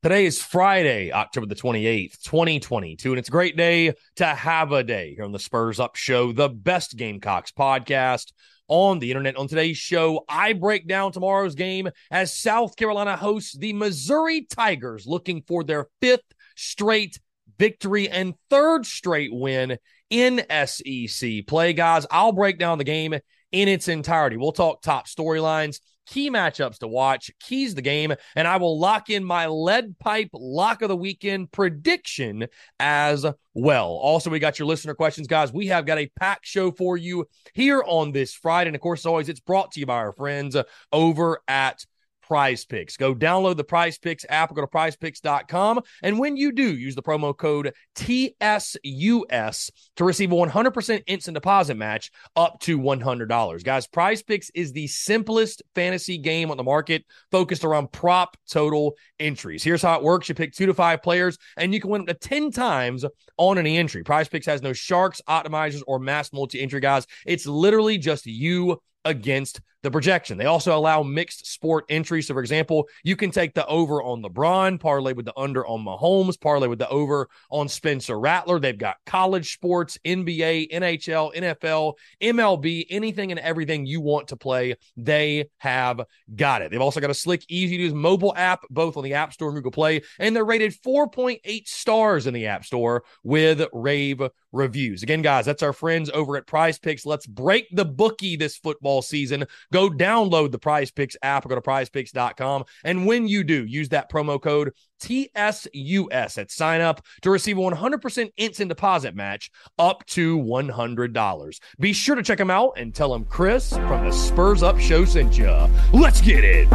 Today is Friday, October the 28th, 2022, and it's a great day to have a day here on the Spurs Up Show, the best Gamecocks podcast on the internet. On today's show, I break down tomorrow's game as South Carolina hosts the Missouri Tigers, looking for their fifth straight victory and third straight win in SEC play. Guys, I'll break down the game in its entirety. We'll talk top storylines key matchups to watch, keys the game, and I will lock in my lead pipe lock of the weekend prediction as well. Also, we got your listener questions, guys. We have got a packed show for you here on this Friday. And of course, as always, it's brought to you by our friends over at Prize Picks. Go download the Prize Picks app, go to prizepicks.com. And when you do, use the promo code TSUS to receive a 100% instant deposit match up to $100. Guys, Prize Picks is the simplest fantasy game on the market focused around prop total entries. Here's how it works you pick two to five players, and you can win up to 10 times on any entry. Prize Picks has no sharks, optimizers, or mass multi entry, guys. It's literally just you against the projection. They also allow mixed sport entries. So, for example, you can take the over on LeBron, parlay with the under on Mahomes, parlay with the over on Spencer Rattler. They've got college sports, NBA, NHL, NFL, MLB, anything and everything you want to play. They have got it. They've also got a slick, easy to use mobile app, both on the App Store and Google Play, and they're rated 4.8 stars in the App Store with rave reviews. Again, guys, that's our friends over at Prize Picks. Let's break the bookie this football season. Go download the Prize Picks app or go to prizepicks.com. And when you do, use that promo code TSUS at sign up to receive a 100% instant deposit match up to $100. Be sure to check them out and tell them Chris from the Spurs Up Show sent you. Let's get it.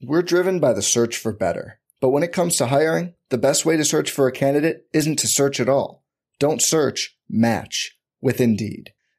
We're driven by the search for better. But when it comes to hiring, the best way to search for a candidate isn't to search at all. Don't search, match with Indeed.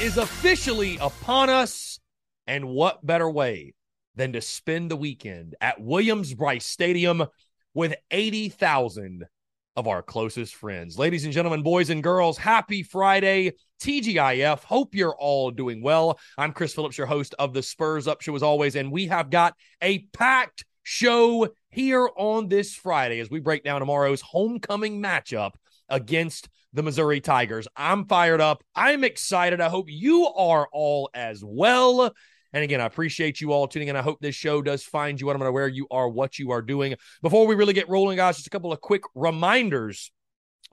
Is officially upon us. And what better way than to spend the weekend at Williams Brice Stadium with 80,000 of our closest friends. Ladies and gentlemen, boys and girls, happy Friday. TGIF. Hope you're all doing well. I'm Chris Phillips, your host of the Spurs Up Show, as always, and we have got a packed show here on this Friday as we break down tomorrow's homecoming matchup against the Missouri Tigers. I'm fired up. I'm excited. I hope you are all as well. And again, I appreciate you all tuning in. I hope this show does find you. What I'm where you are, what you are doing. Before we really get rolling, guys, just a couple of quick reminders.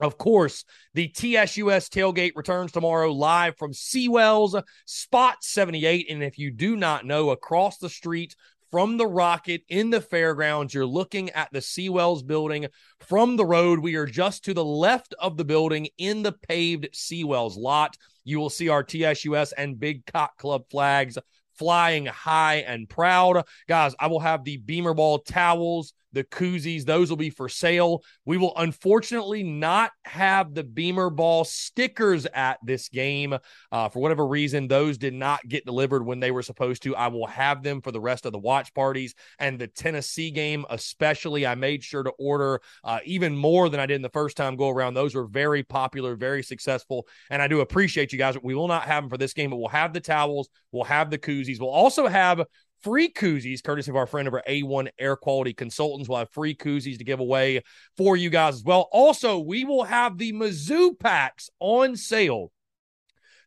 Of course, the TSUS tailgate returns tomorrow live from Seawells Spot 78. And if you do not know, across the street from the rocket in the fairgrounds. You're looking at the Seawells building from the road. We are just to the left of the building in the paved Seawells lot. You will see our TSUS and Big Cock Club flags flying high and proud. Guys, I will have the Beamer Ball towels, the koozies. Those will be for sale. We will unfortunately not have the Beamer Ball stickers at this game. Uh, for whatever reason, those did not get delivered when they were supposed to. I will have them for the rest of the watch parties and the Tennessee game, especially. I made sure to order uh, even more than I did in the first time go around. Those were very popular, very successful. And I do appreciate you guys. We will not have them for this game, but we'll have the towels, we'll have the koozies. We'll also have free koozies, courtesy of our friend over A1 Air Quality Consultants. We'll have free koozies to give away for you guys as well. Also, we will have the Mizzou packs on sale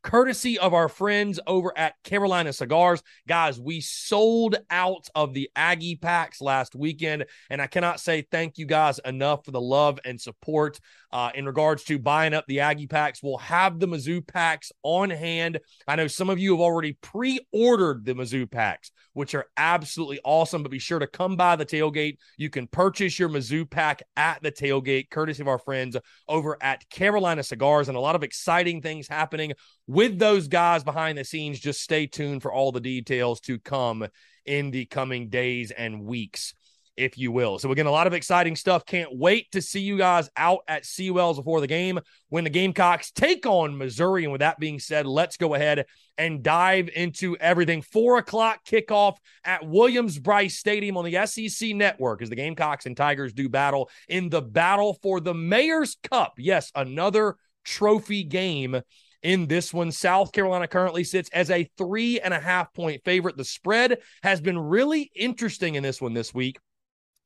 courtesy of our friends over at Carolina Cigars. Guys, we sold out of the Aggie packs last weekend, and I cannot say thank you guys enough for the love and support uh, in regards to buying up the Aggie packs. We'll have the Mizzou packs on hand. I know some of you have already pre ordered the Mizzou packs, which are absolutely awesome, but be sure to come by the tailgate. You can purchase your Mizzou pack at the tailgate, courtesy of our friends over at Carolina Cigars, and a lot of exciting things happening with those guys behind the scenes. Just stay tuned for all the details to come in the coming days and weeks, if you will. So, again, a lot of exciting stuff. Can't wait to see you guys out at Seawells before the game when the Gamecocks take on Missouri. And with that being said, let's go ahead and dive into everything. Four o'clock kickoff at Williams-Brice Stadium on the SEC network as the Gamecocks and Tigers do battle in the battle for the Mayor's Cup. Yes, another trophy game in this one. South Carolina currently sits as a three and a half point favorite. The spread has been really interesting in this one this week.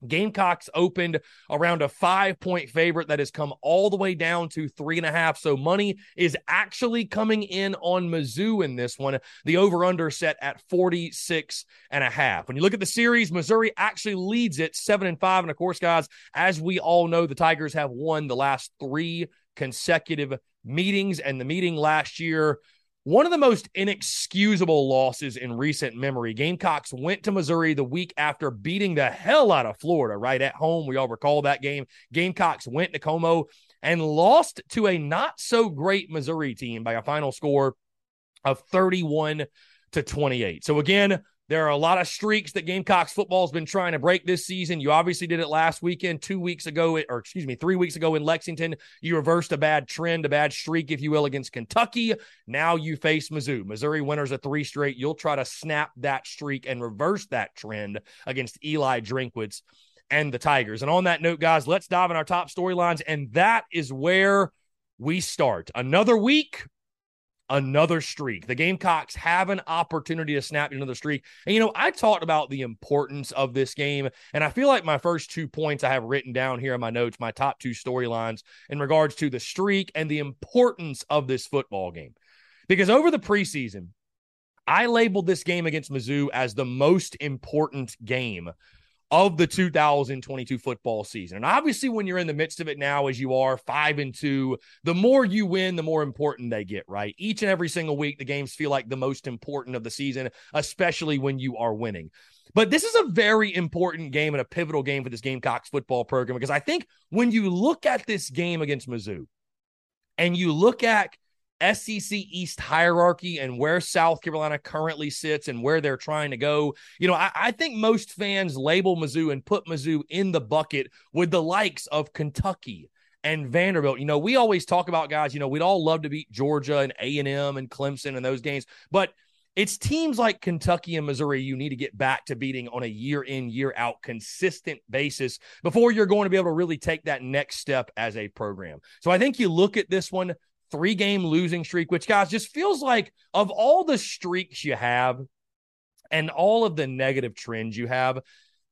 Gamecocks opened around a five point favorite that has come all the way down to three and a half. So money is actually coming in on Mizzou in this one. The over under set at 46 and a half. When you look at the series, Missouri actually leads it seven and five. And of course, guys, as we all know, the Tigers have won the last three consecutive meetings. And the meeting last year, one of the most inexcusable losses in recent memory. Gamecocks went to Missouri the week after beating the hell out of Florida right at home. We all recall that game. Gamecocks went to Como and lost to a not so great Missouri team by a final score of 31 to 28. So again, there are a lot of streaks that Gamecocks football has been trying to break this season. You obviously did it last weekend, two weeks ago, or excuse me, three weeks ago in Lexington. You reversed a bad trend, a bad streak, if you will, against Kentucky. Now you face Mizzou. Missouri winners of three straight. You'll try to snap that streak and reverse that trend against Eli Drinkwitz and the Tigers. And on that note, guys, let's dive in our top storylines. And that is where we start. Another week, another streak. The Gamecocks have an opportunity to snap another streak. And, you know, I talked about the importance of this game. And I feel like my first two points I have written down here in my notes, my top two storylines in regards to the streak and the importance of this football game. Because over the preseason, I labeled this game against Mizzou as the most important game of the 2022 football season. And obviously, when you're in the midst of it now, as you are five and two, the more you win, the more important they get, right? Each and every single week, the games feel like the most important of the season, especially when you are winning. But this is a very important game and a pivotal game for this Gamecocks football program because I think when you look at this game against Mizzou and you look at SEC East hierarchy and where South Carolina currently sits and where they're trying to go. You know, I, I, think most fans label Mizzou and put Mizzou in the bucket with the likes of Kentucky and Vanderbilt. You know, we always talk about guys, you know, we'd all love to beat Georgia and A&M and Clemson in those games, but it's teams like Kentucky and Missouri you need to get back to beating on a year in, year out consistent basis before you're going to be able to really take that next step as a program. So I think you look at this one three game losing streak, which guys just feels like of all the streaks you have and all of the negative trends you have,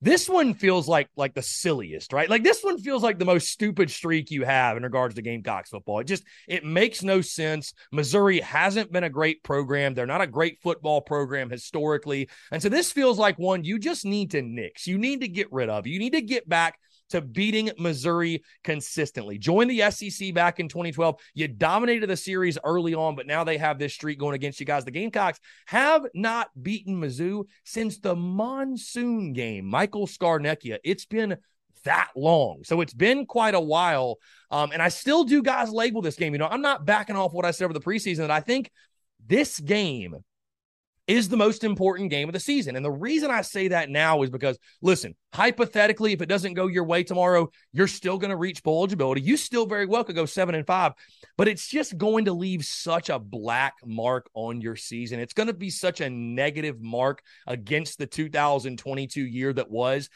this one feels like like the silliest, right? Like this one feels like the most stupid streak you have in regards to Gamecocks football. It just it makes no sense. Missouri hasn't been a great program. They're not a great football program historically. And so this feels like one you just need to nix. You need to get rid of. You need to get back to beating Missouri consistently. Join the SEC back in 2012. You dominated the series early on, but now they have this streak going against you guys. The Gamecocks have not beaten Mizzou since the monsoon game. Michael Scarnecchia. It's been that long. So it's been quite a while. Um, and I still do guys label this game. You know, I'm not backing off what I said over the preseason that I think this game is the most important game of the season. And the reason I say that now is because, listen, hypothetically, if it doesn't go your way tomorrow, you're still going to reach bowl eligibility. You still very well could go seven and five, but it's just going to leave such a black mark on your season. It's going to be such a negative mark against the 2022 year that was.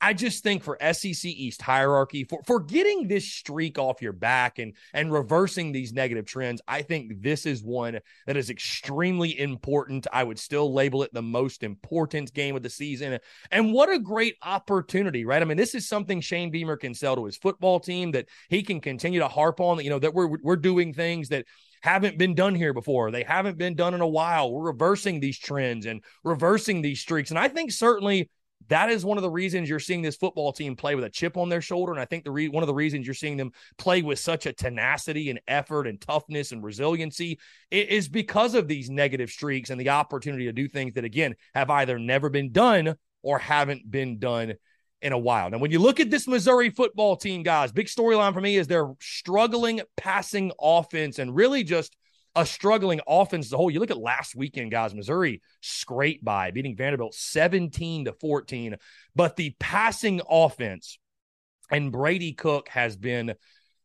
I just think for SEC East hierarchy, for, for getting this streak off your back and and reversing these negative trends, I think this is one that is extremely important. I would still label it the most important game of the season. And what a great opportunity, right? I mean, this is something Shane Beamer can sell to his football team that he can continue to harp on, that, you know, that we're we're doing things that haven't been done here before. They haven't been done in a while. We're reversing these trends and reversing these streaks. And I think certainly that is one of the reasons you're seeing this football team play with a chip on their shoulder. And I think the re- one of the reasons you're seeing them play with such a tenacity and effort and toughness and resiliency is because of these negative streaks and the opportunity to do things that, again, have either never been done or haven't been done in a while. Now, when you look at this Missouri football team, guys, big storyline for me is they're struggling passing offense and really just a struggling offense as a whole. You look at last weekend, guys, Missouri scraped by beating Vanderbilt 17 to 14. But the passing offense and Brady Cook has been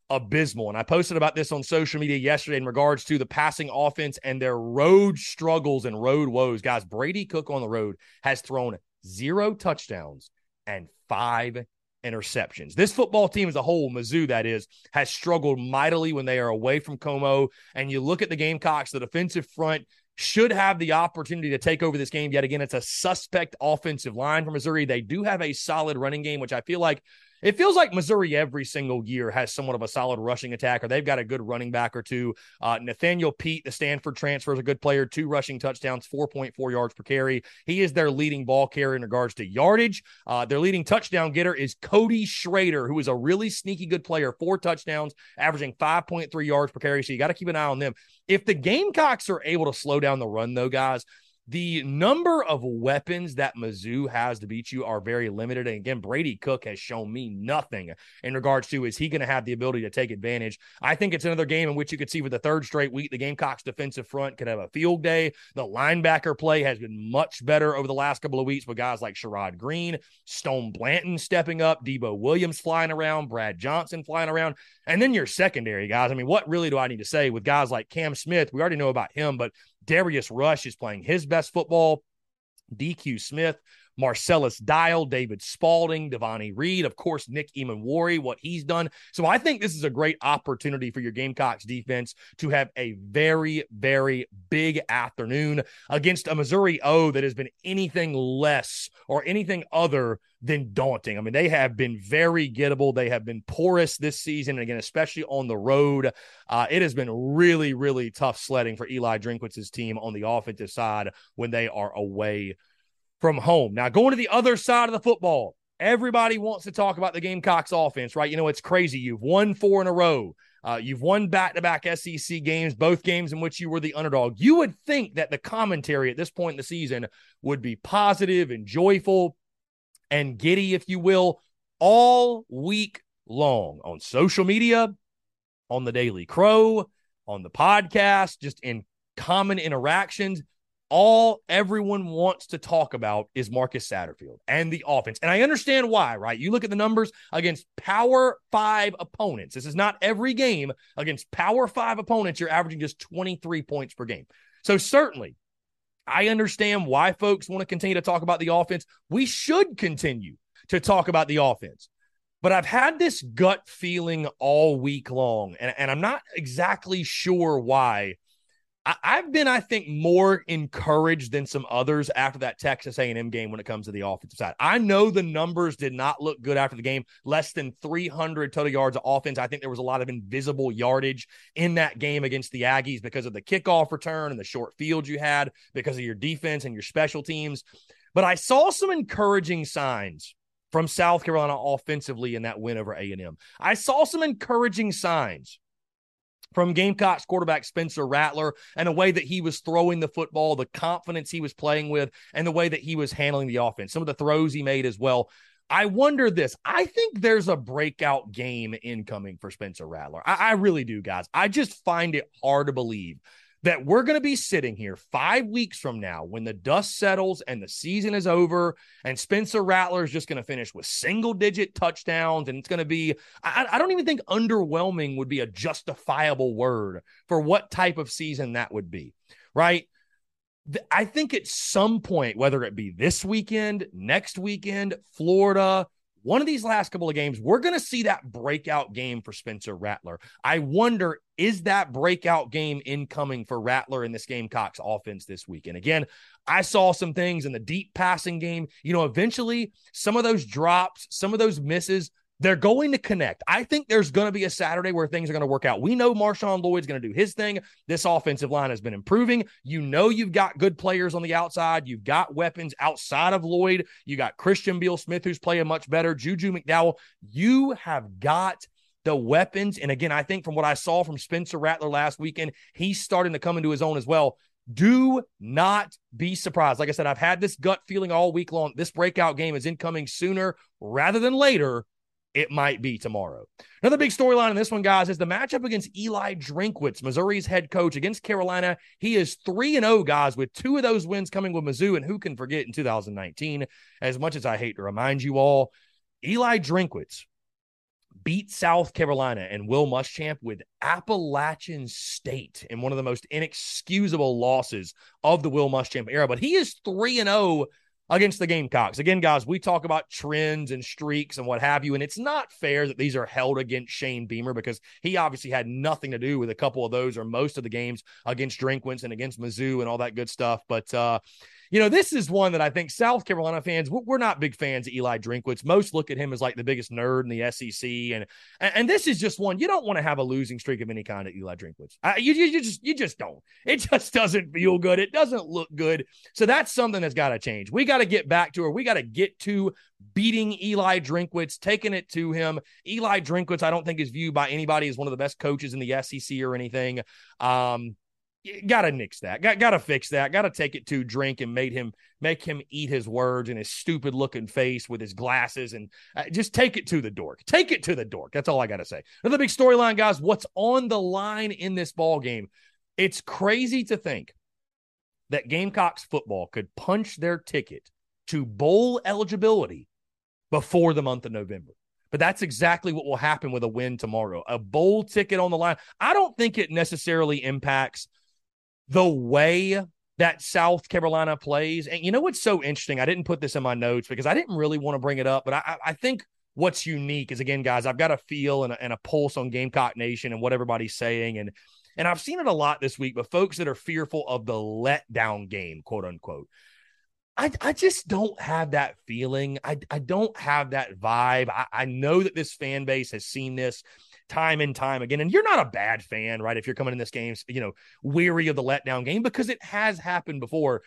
abysmal. And I posted about this on social media yesterday in regards to the passing offense and their road struggles and road woes. Guys, Brady Cook on the road has thrown zero touchdowns and five interceptions. This football team as a whole, Mizzou that is, has struggled mightily when they are away from Como. And you look at the Gamecocks, the defensive front should have the opportunity to take over this game. Yet again, it's a suspect offensive line for Missouri. They do have a solid running game, which I feel like it feels like Missouri every single year has somewhat of a solid rushing attack, or they've got a good running back or two. Uh, Nathaniel Peat, the Stanford transfer, is a good player, two rushing touchdowns, 4.4 yards per carry. He is their leading ball carrier in regards to yardage. Uh, their leading touchdown getter is Cody Schrader, who is a really sneaky good player, four touchdowns, averaging 5.3 yards per carry. So you got to keep an eye on them. If the Gamecocks are able to slow down the run, though, guys, the number of weapons that Mizzou has to beat you are very limited. And again, Brady Cook has shown me nothing in regards to is he going to have the ability to take advantage. I think it's another game in which you could see for the third straight week, the Gamecocks defensive front could have a field day. The linebacker play has been much better over the last couple of weeks with guys like Sherrod Greene, Stone Blanton stepping up, Debo Williams flying around, Brad Johnson flying around. And then your secondary guys. I mean, what really do I need to say with guys like Cam Smith? We already know about him, but Darius Rush is playing his best football. DQ Smith, Marcellus Dial, David Spaulding, Devonni Reed, of course, Nick Emmanwori, what he's done. So I think this is a great opportunity for your Gamecocks defense to have a very, very big afternoon against a Missouri O that has been anything less or anything other than daunting. I mean, they have been very gettable. They have been porous this season. And again, especially on the road, uh, it has been really, really tough sledding for Eli Drinkwitz's team on the offensive side when they are away from home. Now, going to the other side of the football, everybody wants to talk about the Gamecocks offense, right? You know, it's crazy. You've won four in a row. Uh, you've won back to back SEC games, both games in which you were the underdog. You would think that the commentary at this point in the season would be positive and joyful and giddy, if you will, all week long on social media, on the Daily Crow, on the podcast, just in common interactions all everyone wants to talk about is Marcus Satterfield and the offense. And I understand why, right? You look at the numbers against power five opponents. This is not every game against power five opponents. You're averaging just 23 points per game. So certainly, I understand why folks want to continue to talk about the offense. We should continue to talk about the offense. But I've had this gut feeling all week long, and, and I'm not exactly sure why I, have been, I think, more encouraged than some others after that Texas A&M game when it comes to the offensive side. I know the numbers did not look good after the game. Less than 300 total yards of offense. I think there was a lot of invisible yardage in that game against the Aggies because of the kickoff return and the short field you had because of your defense and your special teams. But I saw some encouraging signs from South Carolina offensively in that win over A&M. I saw some encouraging signs from Gamecocks quarterback Spencer Rattler and the way that he was throwing the football, the confidence he was playing with, and the way that he was handling the offense, some of the throws he made as well. I wonder this. I think there's a breakout game incoming for Spencer Rattler. I, I really do, guys. I just find it hard to believe that we're going to be sitting here five weeks from now when the dust settles and the season is over and Spencer Rattler is just going to finish with single digit touchdowns. And it's going to be, I, I, don't even think underwhelming would be a justifiable word for what type of season that would be, right? I think at some point, whether it be this weekend, next weekend, Florida, one of these last couple of games, we're going to see that breakout game for Spencer Rattler. I wonder, is that breakout game incoming for Rattler in this Gamecocks offense this week? And again, I saw some things in the deep passing game. You know, eventually some of those drops, some of those misses, they're going to connect. I think there's going to be a Saturday where things are going to work out. We know Marshawn Lloyd's going to do his thing. This offensive line has been improving. You know, you've got good players on the outside. You've got weapons outside of Lloyd. You got Christian Beal Smith, who's playing much better. Juju McDowell. You have got the weapons. And again, I think from what I saw from Spencer Rattler last weekend, he's starting to come into his own as well. Do not be surprised. Like I said, I've had this gut feeling all week long. This breakout game is incoming sooner rather than later it might be tomorrow. Another big storyline in this one, guys, is the matchup against Eli Drinkwitz, Missouri's head coach against Carolina. He is 3 and 0, guys, with two of those wins coming with Mizzou. And who can forget in 2019? As much as I hate to remind you all, Eli Drinkwitz beat South Carolina and Will Muschamp with Appalachian State in one of the most inexcusable losses of the Will Muschamp era. But he is 3 and 0 against the Gamecocks. Again, guys, we talk about trends and streaks and what have you, and it's not fair that these are held against Shane Beamer because he obviously had nothing to do with a couple of those or most of the games against Drinkwitz and against Mizzou and all that good stuff. But uh, you know, this is one that I think South Carolina fans, we're not big fans of Eli Drinkwitz. Most look at him as like the biggest nerd in the SEC. And and this is just one you don't want to have a losing streak of any kind at Eli Drinkwitz. Uh, you, you just you just don't. It just doesn't feel good. It doesn't look good. So that's something that's got to change. We got to get back to her. We got to get to beating Eli Drinkwitz, taking it to him. Eli Drinkwitz, I don't think is viewed by anybody as one of the best coaches in the SEC or anything. Um, gotta nix that. Got gotta fix that. Gotta take it to drink and made him make him eat his words and his stupid looking face with his glasses and uh, just take it to the dork. Take it to the dork. That's all I gotta say. Another big storyline, guys. What's on the line in this ball game? It's crazy to think that Gamecocks football could punch their ticket to bowl eligibility before the month of November. But that's exactly what will happen with a win tomorrow. A bowl ticket on the line. I don't think it necessarily impacts the way that South Carolina plays. And you know what's so interesting? I didn't put this in my notes because I didn't really want to bring it up, but I, I think what's unique is again, guys, I've got a feel and a, and a pulse on Gamecock Nation and what everybody's saying. And and I've seen it a lot this week, but folks that are fearful of the letdown game, quote unquote. I, I just don't have that feeling. I, I don't have that vibe. I, I know that this fan base has seen this time and time again. And you're not a bad fan, right? If you're coming in this game, you know, weary of the letdown game because it has happened before.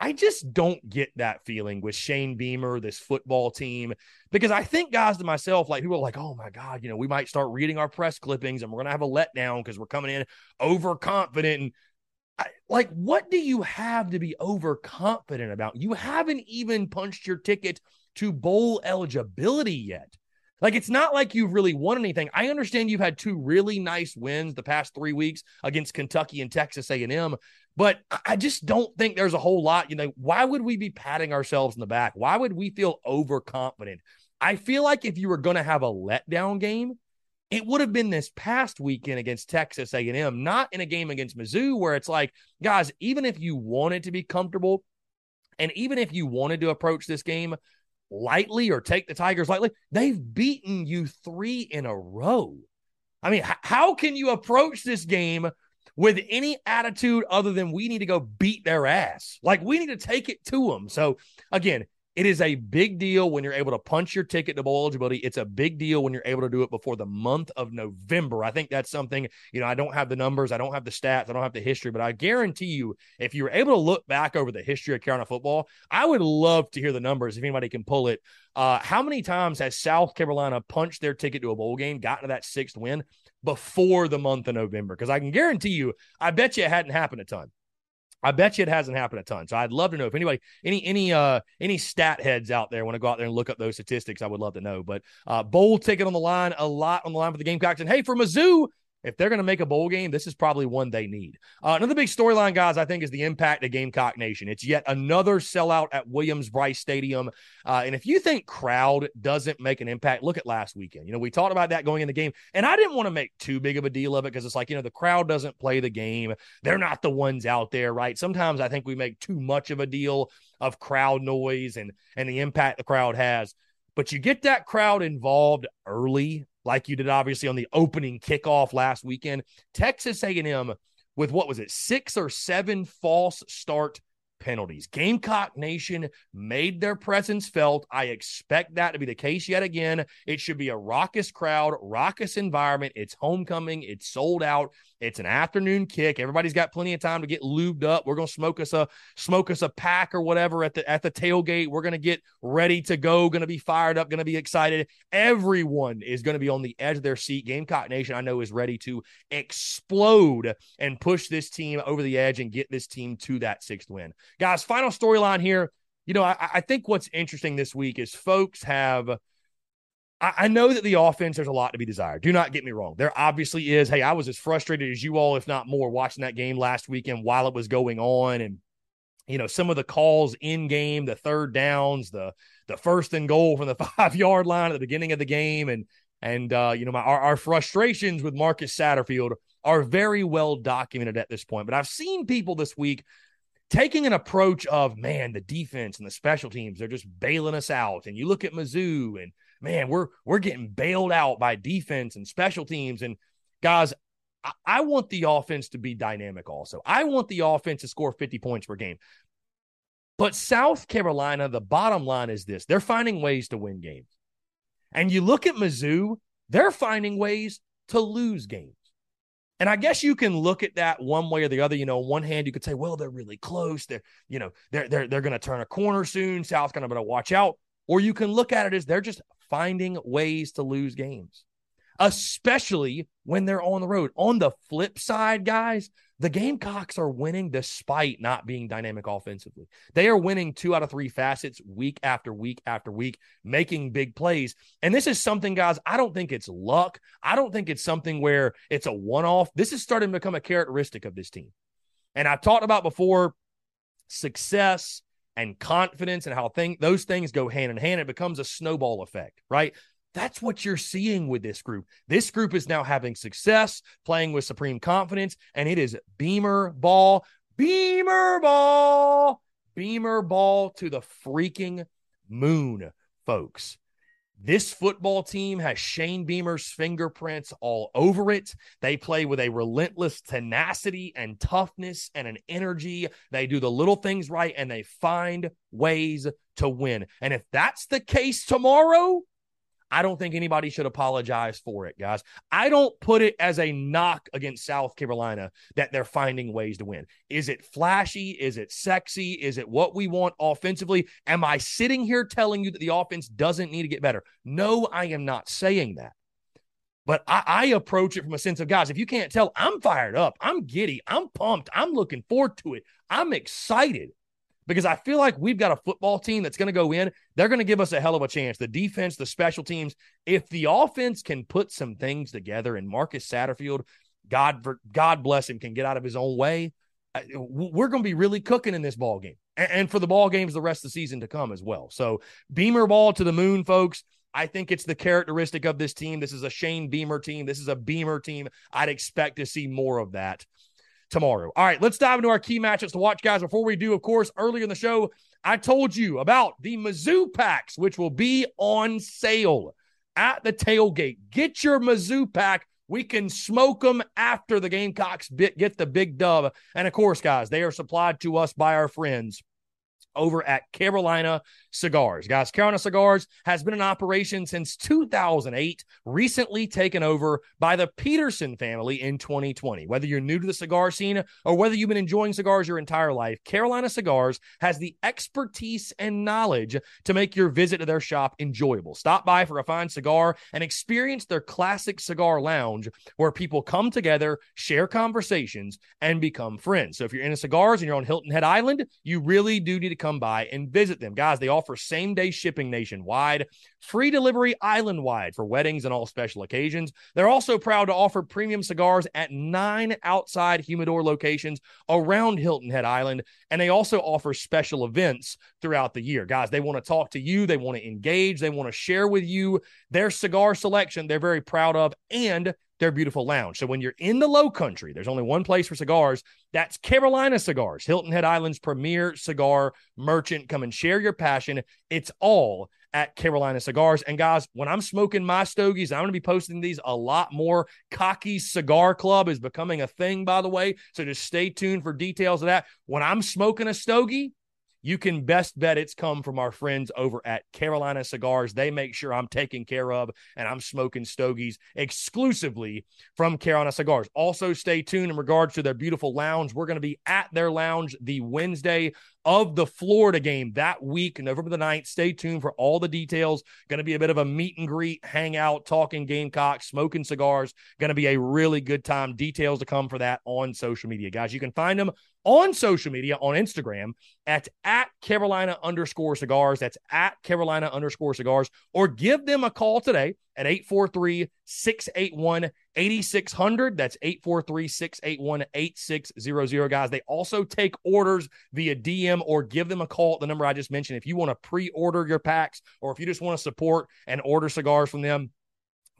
I just don't get that feeling with Shane Beamer, this football team, because I think guys to myself, like who are like, oh my God, you know, we might start reading our press clippings and we're gonna have a letdown because we're coming in overconfident. And I, like, what do you have to be overconfident about? You haven't even punched your ticket to bowl eligibility yet. Like it's not like you've really won anything. I understand you've had two really nice wins the past three weeks against Kentucky and Texas A&M, but I just don't think there's a whole lot. You know, why would we be patting ourselves in the back? Why would we feel overconfident? I feel like if you were going to have a letdown game, it would have been this past weekend against Texas A&M, not in a game against Mizzou where it's like, guys, even if you wanted to be comfortable and even if you wanted to approach this game lightly or take the Tigers lightly. They've beaten you three in a row. I mean, h- how can you approach this game with any attitude other than we need to go beat their ass? Like we need to take it to them. So again, it is a big deal when you're able to punch your ticket to bowl eligibility. It's a big deal when you're able to do it before the month of November. I think that's something, you know, I don't have the numbers, I don't have the stats, I don't have the history, but I guarantee you, if you're able to look back over the history of Carolina football, I would love to hear the numbers if anybody can pull it. Uh, how many times has South Carolina punched their ticket to a bowl game, gotten to that sixth win before the month of November? Because I can guarantee you, I bet you it hadn't happened a ton. I bet you it hasn't happened a ton. So I'd love to know if anybody, any any uh any stat heads out there want to go out there and look up those statistics. I would love to know. But uh bowl ticket on the line, a lot on the line for the Gamecocks. And hey, for Mizzou, if they're going to make a bowl game, this is probably one they need. Uh, another big storyline, guys, I think, is the impact of Gamecock Nation. It's yet another sellout at Williams-Brice Stadium. Uh, and if you think crowd doesn't make an impact, look at last weekend. You know, we talked about that going in the game, and I didn't want to make too big of a deal of it because it's like, you know, the crowd doesn't play the game. They're not the ones out there, right? Sometimes I think we make too much of a deal of crowd noise and and the impact the crowd has. But you get that crowd involved early like you did obviously on the opening kickoff last weekend. Texas A&M with what was it, six or seven false start penalties. Gamecock Nation made their presence felt. I expect that to be the case yet again. It should be a raucous crowd, raucous environment. It's homecoming, it's sold out. It's an afternoon kick. Everybody's got plenty of time to get lubed up. We're gonna smoke us a smoke us a pack or whatever at the at the tailgate. We're gonna get ready to go. Gonna be fired up. Gonna be excited. Everyone is gonna be on the edge of their seat. Gamecock Nation, I know, is ready to explode and push this team over the edge and get this team to that sixth win. Guys, final storyline here. You know, I, I think what's interesting this week is folks have I, know that the offense, there's a lot to be desired. Do not get me wrong. There obviously is. Hey, I was as frustrated as you all, if not more, watching that game last weekend while it was going on. And, you know, some of the calls in game, the third downs, the the first and goal from the five yard line at the beginning of the game. And and uh, you know, my our, our frustrations with Marcus Satterfield are very well documented at this point. But I've seen people this week taking an approach of man, the defense and the special teams, they're just bailing us out. And you look at Mizzou and man, we're we're getting bailed out by defense and special teams. And guys, I, I want the offense to be dynamic also. I want the offense to score 50 points per game. But South Carolina, the bottom line is this they're finding ways to win games. And you look at Mizzou, they're finding ways to lose games. And I guess you can look at that one way or the other. You know, on one hand, you could say, well, they're really close. They're, you know, they're they're they're going to turn a corner soon. South's going to watch out. Or you can look at it as they're just finding ways to lose games, especially when they're on the road. On the flip side, guys, the Gamecocks are winning despite not being dynamic offensively. They are winning two out of three facets week after week after week, making big plays. And this is something, guys, I don't think it's luck. I don't think it's something where it's a one off. This is starting to become a characteristic of this team. And I talked about before success and confidence and how thing, those things go hand in hand. It becomes a snowball effect, right? That's what you're seeing with this group. This group is now having success, playing with supreme confidence, and it is Beamer ball, Beamer ball, Beamer ball to the freaking moon, folks. This football team has Shane Beamer's fingerprints all over it. They play with a relentless tenacity and toughness and an energy. They do the little things right and they find ways to win. And if that's the case tomorrow, I don't think anybody should apologize for it, guys. I don't put it as a knock against South Carolina that they're finding ways to win. Is it flashy? Is it sexy? Is it what we want offensively? Am I sitting here telling you that the offense doesn't need to get better? No, I am not saying that. But I, I, approach it from a sense of guys, if you can't tell, I'm fired up. I'm giddy. I'm pumped. I'm looking forward to it. I'm excited because I feel like we've got a football team that's going to go in. They're going to give us a hell of a chance. The defense, the special teams. If the offense can put some things together, and Marcus Satterfield, God God bless him, can get out of his own way, we're going to be really cooking in this ball game, and for the ball games the rest of the season to come as well. So Beamer ball to the moon, folks. I think it's the characteristic of this team. This is a Shane Beamer team. This is a Beamer team. I'd expect to see more of that tomorrow. All right, let's dive into our key matchups to watch, guys. Before we do, of course, earlier in the show, I told you about the Mizzou packs, which will be on sale at the tailgate. Get your Mizzou pack. We can smoke them after the Gamecocks bit, get the big dub. And of course, guys, they are supplied to us by our friends over at Carolina Cigars. Guys, Carolina Cigars has been in operation since 2008, recently taken over by the Peterson family in 2020. Whether you're new to the cigar scene or whether you've been enjoying cigars your entire life, Carolina Cigars has the expertise and knowledge to make your visit to their shop enjoyable. Stop by for a fine cigar and experience their classic cigar lounge where people come together, share conversations, and become friends. So if you're into cigars and you're on Hilton Head Island, you really do need to come by and visit them. Guys, they offer same day shipping nationwide, free delivery island wide for weddings and all special occasions. They're also proud to offer premium cigars at nine outside humidor locations around Hilton Head Island. And they also offer special events throughout the year. Guys, they want to talk to you, they want to engage, they want to share with you their cigar selection they're very proud of. And their beautiful lounge. So when you're in the low country, there's only one place for cigars. That's Carolina Cigars, Hilton Head Island's premier cigar merchant. Come and share your passion. It's all at Carolina Cigars. And guys, when I'm smoking my stogies, I'm going to be posting these a lot more. Cocky Cigar Club is becoming a thing, by the way. So just stay tuned for details of that. When I'm smoking a stogie, you can best bet it's come from our friends over at Carolina Cigars. They make sure I'm taken care of and I'm smoking stogies exclusively from Carolina Cigars. Also, stay tuned in regards to their beautiful lounge. We're going to be at their lounge the Wednesday of the Florida game that week, November the 9th. Stay tuned for all the details. Going to be a bit of a meet and greet, hangout, talking Gamecock, smoking cigars. Going to be a really good time. Details to come for that on social media, guys. You can find them on social media on Instagram at at Carolina underscore cigars. That's at Carolina underscore cigars. Or give them a call today at 843 681 8600. That's 843 681 8600, guys. They also take orders via DM or give them a call at the number I just mentioned. If you want to pre order your packs or if you just want to support and order cigars from them,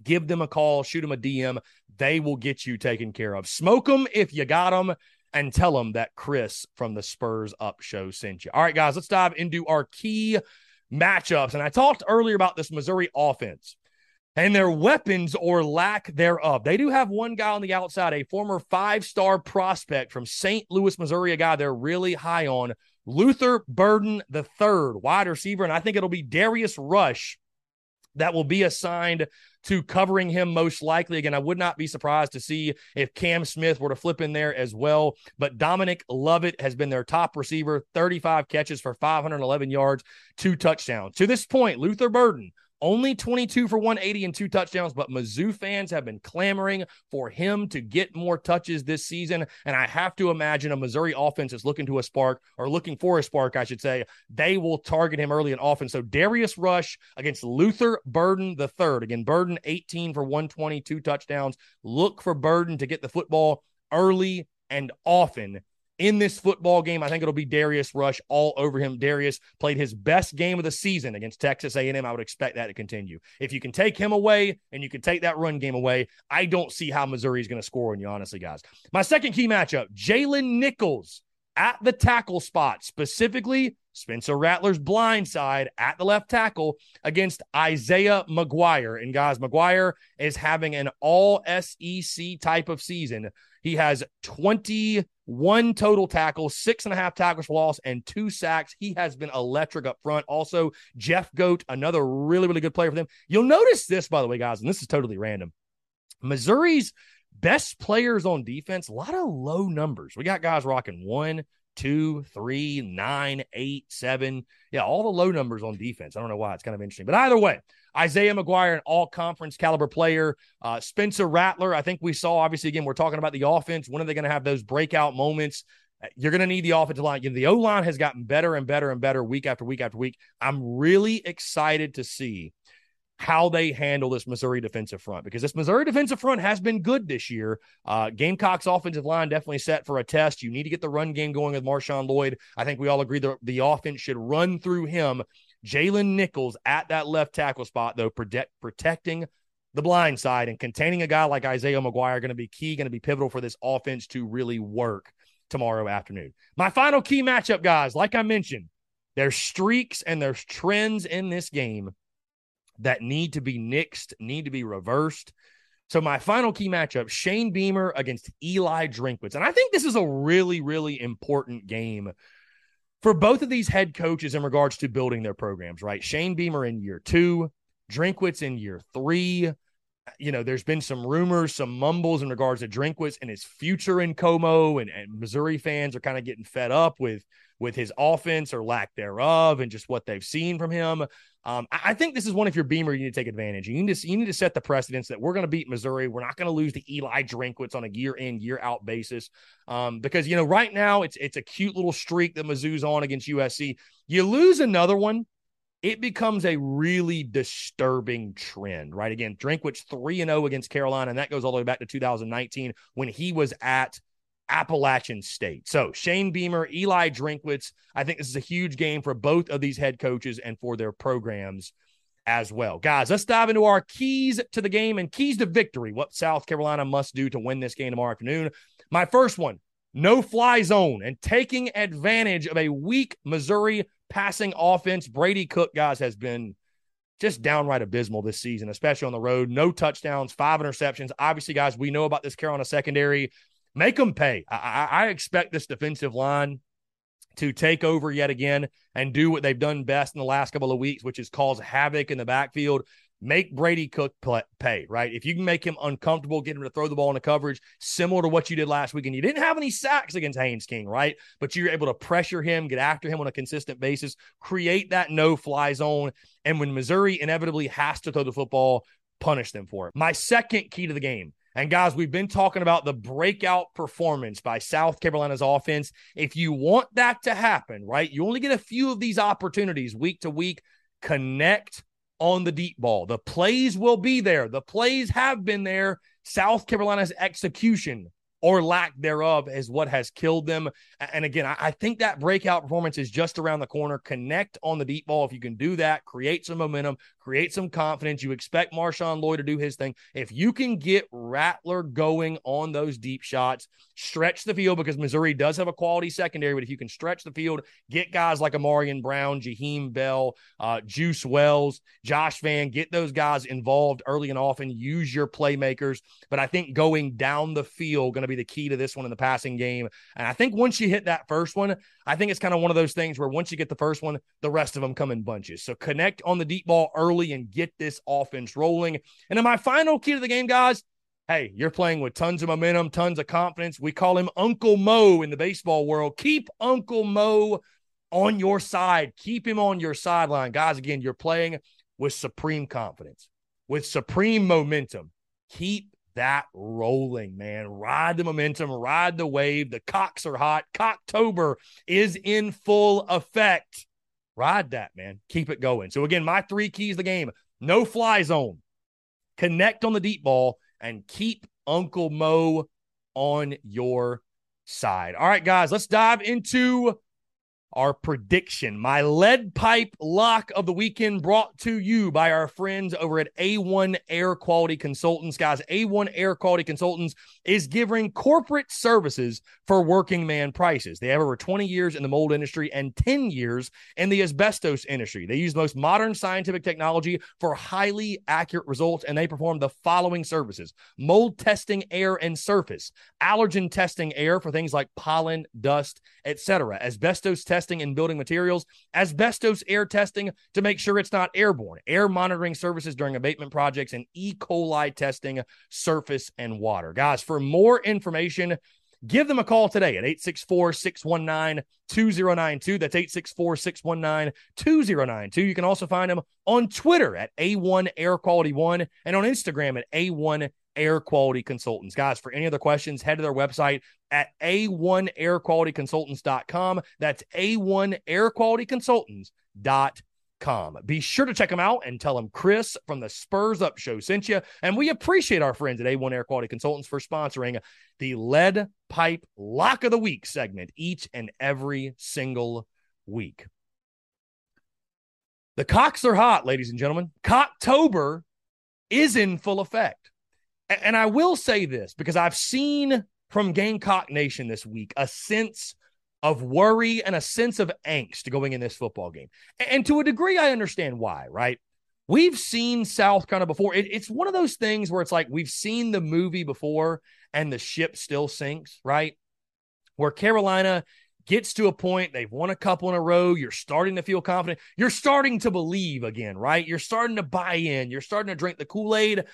give them a call, shoot them a DM. They will get you taken care of. Smoke them if you got them and tell them that Chris from the Spurs Up Show sent you. All right, guys, let's dive into our key matchups. And I talked earlier about this Missouri offense and their weapons or lack thereof. They do have one guy on the outside, a former five star prospect from St. Louis, Missouri, a guy they're really high on, Luther Burden the third, wide receiver. And I think it'll be Darius Rush that will be assigned to covering him most likely. Again, I would not be surprised to see if Cam Smith were to flip in there as well. But Dominic Lovett has been their top receiver, 35 catches for 511 yards, two touchdowns. To this point, Luther Burden only 22 for 180 and two touchdowns, but Mizzou fans have been clamoring for him to get more touches this season. And I have to imagine a Missouri offense is looking to a spark or looking for a spark, I should say. They will target him early in offense. So Darius Rush against Luther Burden the third. Again, Burden 18 for 122 touchdowns. Look for Burden to get the football early and often in this football game. I think it'll be Darius Rush all over him. Darius played his best game of the season against Texas A&M. I would expect that to continue. If you can take him away and you can take that run game away, I don't see how Missouri is going to score on you, honestly, guys. My second key matchup: Jalen Nichols at the tackle spot, specifically Spencer Rattler's blind side at the left tackle against Isaiah McGuire. And guys, McGuire is having an all SEC type of season. He has 21 total tackles, six and a half tackles for loss, and two sacks. He has been electric up front. Also, Jeffcoat, another really, really good player for them. You'll notice this, by the way, guys, and this is totally random. Missouri's best players on defense, a lot of low numbers. We got guys rocking one, two, three, nine, eight, seven. Yeah, all the low numbers on defense. I don't know why. It's kind of interesting. But either way, Isaiah McGuire, an all conference caliber player. Uh, Spencer Rattler, I think we saw, obviously, again, we're talking about the offense. When are they going to have those breakout moments? You're going to need the offensive line. The O line has gotten better and better and better week after week after week. I'm really excited to see how they handle this Missouri defensive front because this Missouri defensive front has been good this year. Uh, Gamecock's offensive line definitely set for a test. You need to get the run game going with Marshawn Lloyd. I think we all agree that the offense should run through him. Jalen Nichols at that left tackle spot, though, protect, protecting the blind side and containing a guy like Isaiah McGuire going to be key, going to be pivotal for this offense to really work tomorrow afternoon. My final key matchup, guys, like I mentioned, there's streaks and there's trends in this game that need to be nixed, need to be reversed. So my final key matchup, Shane Beamer against Eli Drinkwitz. And I think this is a really, really important game for both of these head coaches in regards to building their programs, right? Shane Beamer in year two, Drinkwitz in year three. You know, there's been some rumors, some mumbles in regards to Drinkwitz and his future in Como, and, and Missouri fans are kind of getting fed up with with his offense or lack thereof, and just what they've seen from him. Um, I think this is one if you're Beamer, you need to take advantage. You need to you need to set the precedence that we're going to beat Missouri. We're not going to lose to Eli Drinkwitz on a year in year out basis, um, because you know right now it's it's a cute little streak that Mizzou's on against USC. You lose another one, it becomes a really disturbing trend, right? Again, Drinkwitz 3 and 0 against Carolina, and that goes all the way back to 2019 when he was at Appalachian State. So Shane Beamer, Eli Drinkwitz, I think this is a huge game for both of these head coaches and for their programs as well. Guys, let's dive into our keys to the game and keys to victory. What South Carolina must do to win this game tomorrow afternoon. My first one, no fly zone and taking advantage of a weak Missouri passing offense. Brady Cook, guys, has been just downright abysmal this season, especially on the road. No touchdowns, five interceptions. Obviously, guys, we know about this Carolina secondary. Make them pay. I, I expect this defensive line to take over yet again and do what they've done best in the last couple of weeks, which is cause havoc in the backfield make Brady Cook pay, right? If you can make him uncomfortable, get him to throw the ball in into coverage, similar to what you did last week, and you didn't have any sacks against Haynes King, right? But you're able to pressure him, get after him on a consistent basis, create that no fly zone. And when Missouri inevitably has to throw the football, punish them for it. My second key to the game. And guys, we've been talking about the breakout performance by South Carolina's offense. If you want that to happen, right, you only get a few of these opportunities week to week. Connect on the deep ball. The plays will be there. The plays have been there. South Carolina's execution or lack thereof is what has killed them. And again, I, think that breakout performance is just around the corner. Connect on the deep ball. If you can do that, create some momentum, create some confidence. You expect Marshawn Lloyd to do his thing. If you can get Rattler going on those deep shots, stretch the field because Missouri does have a quality secondary. But if you can stretch the field, get guys like Ahmarean Brown, Jaheim Bell, uh, Juice Wells, Josh Vann, get those guys involved early and often. Use your playmakers. But I think going down the field going to be the key to this one in the passing game. And I think once you hit that first one, I think it's kind of one of those things where once you get the first one, the rest of them come in bunches. So connect on the deep ball early and get this offense rolling. And then my final key to the game, guys. Hey, you're playing with tons of momentum, tons of confidence. We call him Uncle Mo in the baseball world. Keep Uncle Mo on your side. Keep him on your sideline. Guys, again, you're playing with supreme confidence, with supreme momentum. Keep that rolling, man. Ride the momentum, ride the wave. The cocks are hot. Cocktober is in full effect. Ride that, man. Keep it going. So, again, my three keys the game no fly zone, connect on the deep ball, and keep Uncle Mo on your side. All right, guys, let's dive into our prediction. My lead pipe lock of the weekend brought to you by our friends over at A1 Air Quality Consultants. Guys, A1 Air Quality Consultants is giving corporate services for working man prices. They have over 20 years in the mold industry and 10 years in the asbestos industry. They use the most modern scientific technology for highly accurate results, and they perform the following services mold testing air and surface, allergen testing air for things like pollen, dust, etc., asbestos testing testing and building materials, asbestos air testing to make sure it's not airborne, air monitoring services during abatement projects, and E. coli testing, surface and water. Guys, for more information, give them a call today at 864 619 2092. That's 864 619 2092. You can also find them on Twitter at A1 Air Quality One and on Instagram at A1 Air Quality Consultants. Guys, for any other questions, head to their website at a1airqualityconsultants.com. That's a1airqualityconsultants.com. Be sure to check them out and tell them Chris from the Spurs Up Show sent you. And we appreciate our friends at A1 Air Quality Consultants for sponsoring the Lead Pipe Lock of the Week segment each and every single week. The cocks are hot, ladies and gentlemen. Cocktober is in full effect. And I will say this because I've seen from Gamecock Nation this week a sense of worry and a sense of angst going in this football game. And to a degree, I understand why, right? We've seen South kind of before. It, it's one of those things where it's like we've seen the movie before and the ship still sinks, right? Where Carolina gets to a point, they've won a couple in a row, you're starting to feel confident, you're starting to believe again, right? You're starting to buy in, you're starting to drink the Kool Aid.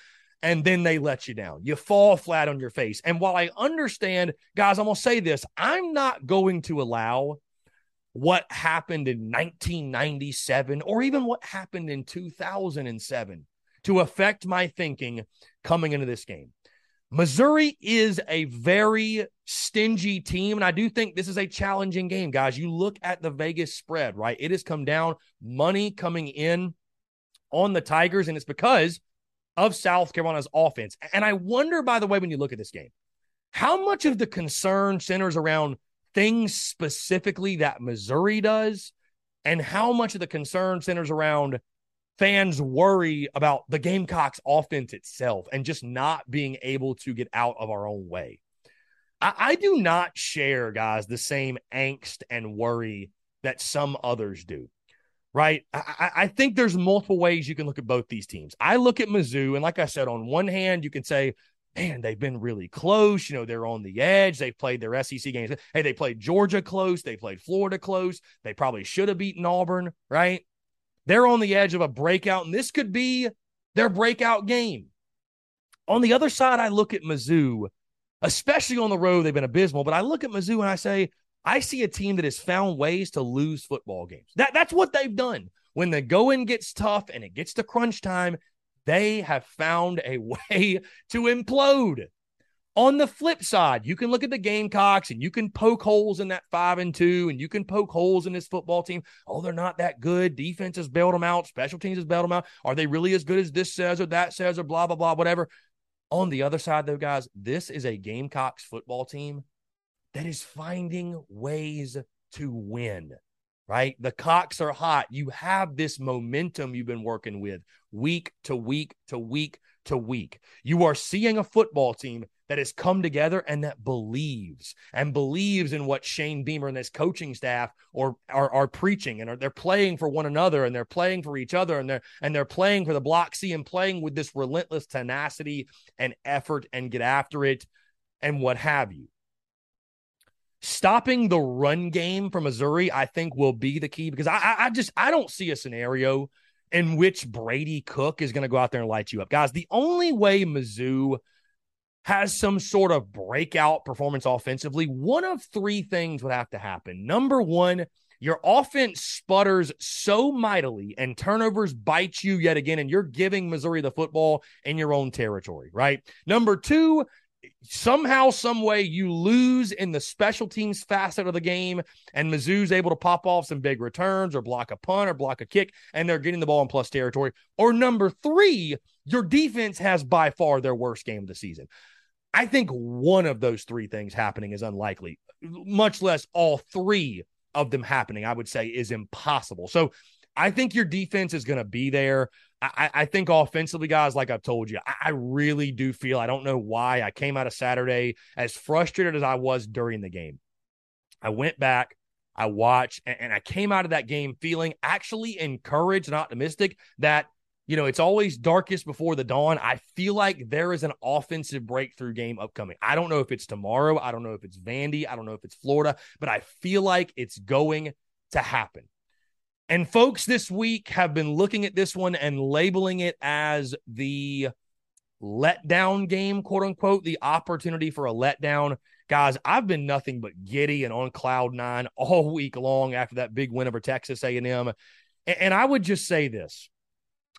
And then they let you down. You fall flat on your face. And while I understand, guys, I'm going to say this I'm not going to allow what happened in 1997 or even what happened in 2007 to affect my thinking coming into this game. Missouri is a very stingy team. And I do think this is a challenging game, guys. You look at the Vegas spread, right? It has come down, money coming in on the Tigers, and it's because of South Carolina's offense. And I wonder, by the way, when you look at this game, how much of the concern centers around things specifically that Missouri does, and how much of the concern centers around fans worry about the Gamecocks offense itself and just not being able to get out of our own way. I, I do not share, guys, the same angst and worry that some others do right? I, I, think there's multiple ways you can look at both these teams. I look at Mizzou, and like I said, on one hand, you can say, man, they've been really close. You know, they're on the edge. They've played their SEC games. Hey, they played Georgia close. They played Florida close. They probably should have beaten Auburn, right? They're on the edge of a breakout, and this could be their breakout game. On the other side, I look at Mizzou, especially on the road, they've been abysmal, but I look at Mizzou and I say, I see a team that has found ways to lose football games. That, that's what they've done. When the going gets tough and it gets to crunch time, they have found a way to implode. On the flip side, you can look at the Gamecocks and you can poke holes in that five and two, and you can poke holes in this football team. Oh, they're not that good. Defense has bailed them out. Special teams has bailed them out. Are they really as good as this says or that says or blah, blah, blah, whatever? On the other side, though, guys, this is a Gamecocks football team that is finding ways to win right? The cocks are hot. You have this momentum you've been working with week to week to week to week. You are seeing a football team that has come together and that believes and believes in what Shane Beamer and his coaching staff or are, are preaching and are they're playing for one another and they're playing for each other and they're and they're playing for the block C and playing with this relentless tenacity and effort and get after it and what have you stopping the run game from Missouri, I think, will be the key because I, I just I don't see a scenario in which Brady Cook is going to go out there and light you up, guys. The only way Mizzou has some sort of breakout performance offensively, one of three things would have to happen. Number one, your offense sputters so mightily and turnovers bite you yet again, and you're giving Missouri the football in your own territory, right? Number two, somehow, some way, you lose in the special teams facet of the game, and Mizzou's able to pop off some big returns or block a punt or block a kick, and they're getting the ball in plus territory. Or number three, your defense has by far their worst game of the season. I think one of those three things happening is unlikely, much less all three of them happening, I would say is impossible. So I think your defense is going to be there. I, I, think offensively, guys, like I've told you, I, I, really do feel I don't know why I came out of Saturday as frustrated as I was during the game. I went back, I watched, and, and I came out of that game feeling actually encouraged and optimistic that you know, it's always darkest before the dawn. I feel like there is an offensive breakthrough game upcoming. I don't know if it's tomorrow. I don't know if it's Vandy. I don't know if it's Florida, but I feel like it's going to happen. And folks this week have been looking at this one and labeling it as the letdown game, quote unquote, the opportunity for a letdown. Guys, I've been nothing but giddy and on cloud nine all week long after that big win over Texas A&M. And I would just say this.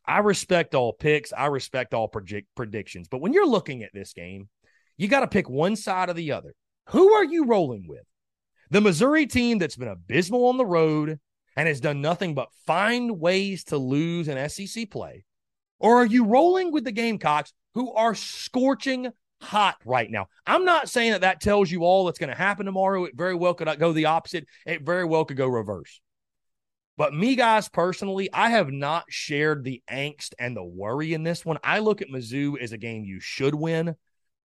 I respect all picks. I respect all predict- predictions. But when you're looking at this game, you got to pick one side or the other. Who are you rolling with? The Missouri team that's been abysmal on the road and has done nothing but find ways to lose an SEC play? Or are you rolling with the Gamecocks who are scorching hot right now? I'm not saying that that tells you all that's going to happen tomorrow. It very well could go the opposite. It very well could go reverse. But me, guys, personally, I have not shared the angst and the worry in this one. I look at Mizzou as a game you should win.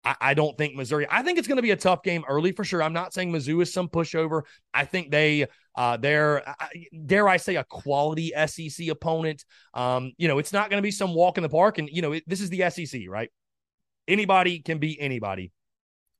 I, I don't think Missouri. I think it's going to be a tough game early for sure. I'm not saying Mizzou is some pushover. I think they uh, they're dare I say a quality SEC opponent. Um, you know, it's not going to be some walk in the park, and you know, it, this is the SEC, right? Anybody can beat anybody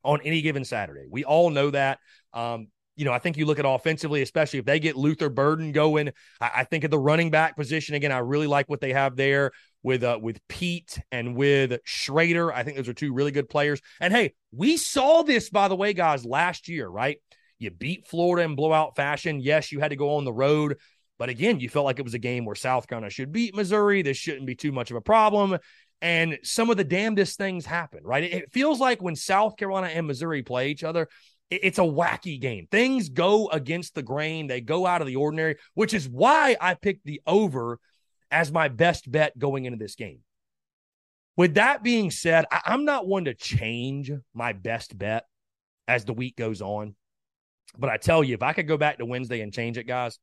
on any given Saturday. We all know that. Um, you know, I think you look at offensively, especially if they get Luther Burden going. I, I think at the running back position, again, I really like what they have there with uh, with Peat and with Schrader. I think those are two really good players. And hey, we saw this by the way, guys, last year, right? You beat Florida in blowout fashion. Yes, you had to go on the road, but again, you felt like it was a game where South Carolina should beat Missouri. This shouldn't be too much of a problem. And some of the damnedest things happen, right? It feels like when South Carolina and Missouri play each other, it's a wacky game. Things go against the grain, they go out of the ordinary, which is why I picked the over as my best bet going into this game. With that being said, I- am not one to change my best bet as the week goes on. But I tell you, if I could go back to Wednesday and change it, guys,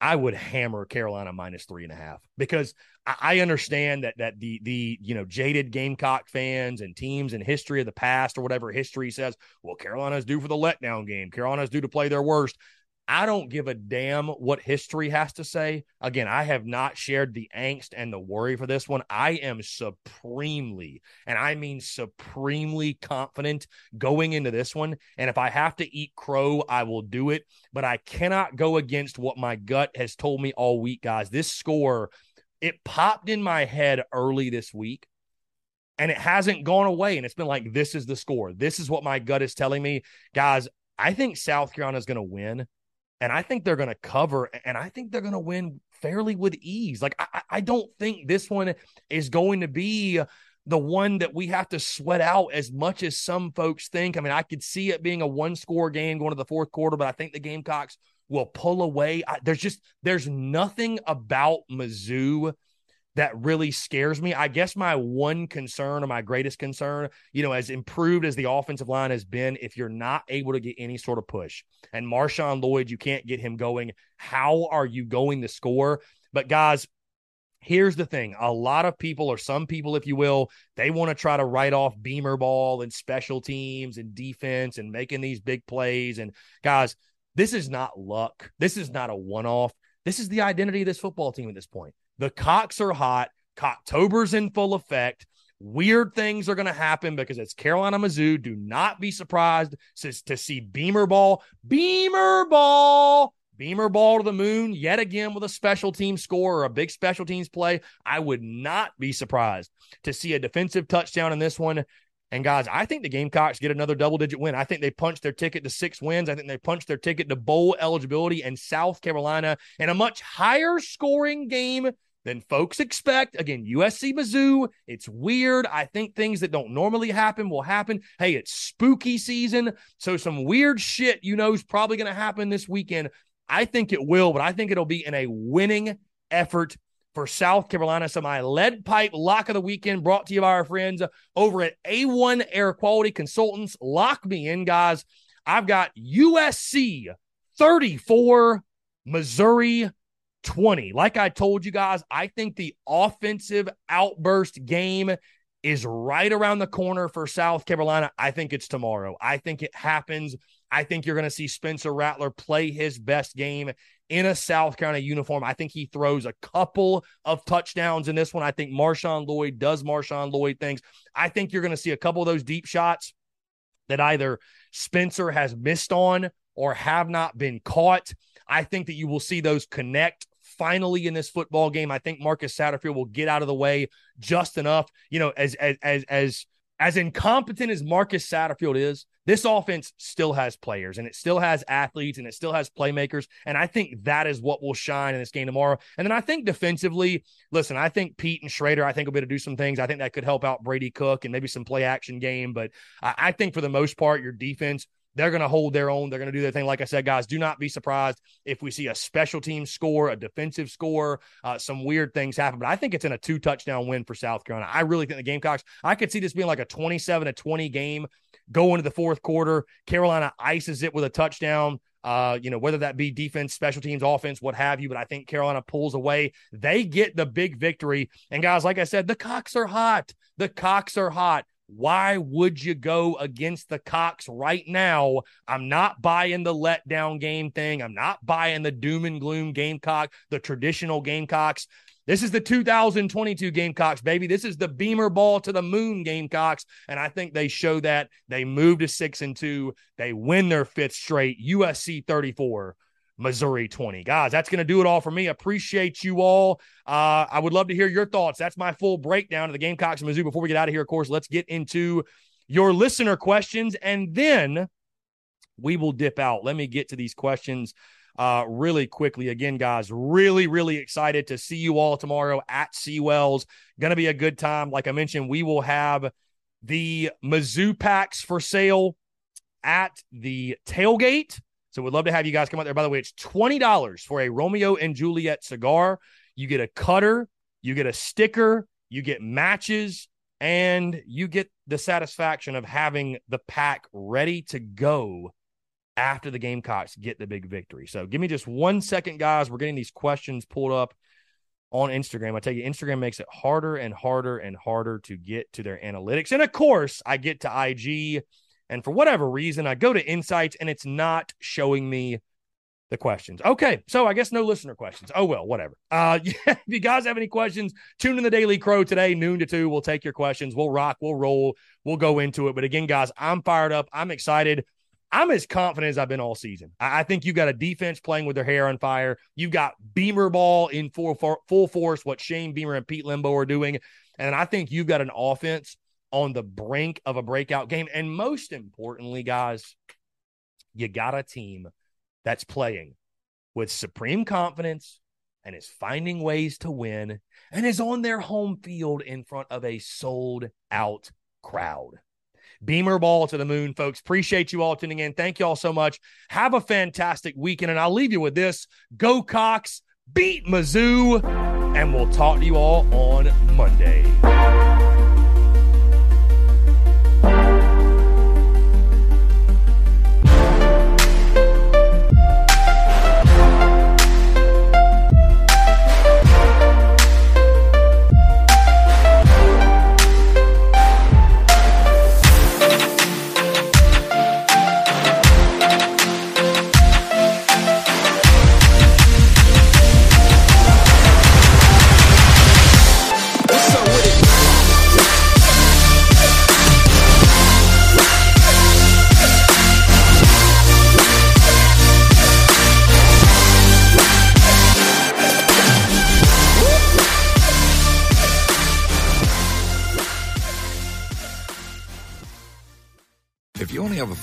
I would hammer Carolina minus three and a half because I understand that that the the you know jaded Gamecock fans and teams in history of the past or whatever history says, well, Carolina's due for the letdown game. Carolina's due to play their worst. I don't give a damn what history has to say. Again, I have not shared the angst and the worry for this one. I am supremely, and I mean supremely confident going into this one. And if I have to eat crow, I will do it. But I cannot go against what my gut has told me all week, guys. This score, it popped in my head early this week and it hasn't gone away. And it's been like, this is the score. This is what my gut is telling me. Guys, I think South Carolina is going to win and I think they're going to cover, and I think they're going to win fairly with ease. Like I, I don't think this one is going to be the one that we have to sweat out as much as some folks think. I mean, I could see it being a one score game going to the fourth quarter, but I think the Gamecocks will pull away. I, there's just there's nothing about Mizzou that really scares me. I guess my one concern or my greatest concern, you know, as improved as the offensive line has been, if you're not able to get any sort of push and Marshawn Lloyd, you can't get him going, how are you going to score? But guys, here's the thing. A lot of people or some people if you will they want to try to write off beamer ball and special teams and defense and making these big plays. And guys this is not luck. This is not a one-off. This is the identity of this football team at this point the cocks are hot. Cocktober's in full effect. Weird things are going to happen because it's Carolina Mizzou. Do not be surprised to see Beamer ball, Beamer ball, Beamer ball to the moon yet again with a special team score or a big special teams play. I would not be surprised to see a defensive touchdown in this one. And guys, I think the Gamecocks get another double digit win. I think they punched their ticket to six wins. I think they punched their ticket to bowl eligibility and South Carolina in a much higher scoring game than folks expect. Again, USC Mizzou, it's weird. I think things that don't normally happen will happen. Hey, it's spooky season. So some weird shit you know is probably going to happen this weekend. I think it will, but I think it'll be in a winning effort for South Carolina. So my lead pipe lock of the weekend brought to you by our friends over at A1 Air Quality Consultants. Lock me in, guys. I've got USC 34, Missouri 20. Like I told you guys, I think the offensive outburst game is right around the corner for South Carolina. I think it's tomorrow. I think it happens. I think you're going to see Spencer Rattler play his best game in a South Carolina uniform. I think he throws a couple of touchdowns in this one. I think Marshawn Lloyd does Marshawn Lloyd things. I think you're going to see a couple of those deep shots that either Spencer has missed on or have not been caught. I think that you will see those connect finally in this football game. I think Marcus Satterfield will get out of the way just enough. You know, as as as as as incompetent as Marcus Satterfield is, this offense still has players and it still has athletes and it still has playmakers. And I think that is what will shine in this game tomorrow. And then I think defensively, listen, I think Peat and Schrader, I think will be able to do some things. I think that could help out Brady Cook and maybe some play action game. But I, I think for the most part, your defense they're going to hold their own. They're going to do their thing. Like I said, guys, do not be surprised if we see a special team score, a defensive score, uh, some weird things happen. But I think it's in a two touchdown win for South Carolina. I really think the Gamecocks, I could see this being like a 27 to 20 game go into the fourth quarter. Carolina ices it with a touchdown. Uh, you know, whether that be defense, special teams, offense, what have you. But I think Carolina pulls away. They get the big victory. And guys, like I said, the cocks are hot. The cocks are hot. Why would you go against the Cocks right now? I'm not buying the letdown game thing. I'm not buying the doom and gloom Gamecock, the traditional Gamecocks. This is the 2022 Gamecocks, baby. This is the Beamer ball to the moon Gamecocks. And I think they show that. They move to six and two. They win their fifth straight. USC 34, Missouri 20. Guys, that's going to do it all for me. Appreciate you all. Uh, I would love to hear your thoughts. That's my full breakdown of the Gamecocks and Mizzou. Before we get out of here, of course, let's get into your listener questions and then we will dip out. Let me get to these questions uh, really quickly. Again, guys, really, really excited to see you all tomorrow at Seawell's. Going to be a good time. Like I mentioned, we will have the Mizzou packs for sale at the tailgate. So we'd love to have you guys come out there. By the way, it's $20 for a Romeo and Juliet cigar. You get a cutter, you get a sticker, you get matches, and you get the satisfaction of having the pack ready to go after the Gamecocks get the big victory. So give me just one second, guys. We're getting these questions pulled up on Instagram. I tell you, Instagram makes it harder and harder and harder to get to their analytics. And of course, I get to IG, and for whatever reason, I go to Insights and it's not showing me the questions. Okay, so I guess no listener questions. Oh well, whatever. Uh, yeah, if you guys have any questions, tune in the Daily Crow today, noon to two. We'll take your questions. We'll rock. We'll roll. We'll go into it. But again, guys, I'm fired up. I'm excited. I'm as confident as I've been all season. I, I think you've got a defense playing with their hair on fire. You've got Beamer ball in full full force. What Shane Beamer and Pete Lembo are doing, and I think you've got an offense on the brink of a breakout game. And most importantly, guys, you got a team that's playing with supreme confidence and is finding ways to win and is on their home field in front of a sold out crowd. Beamer ball to the moon, folks. Appreciate you all tuning in. Thank you all so much. Have a fantastic weekend. And I'll leave you with this Go Cocks, beat Mizzou, and we'll talk to you all on Monday.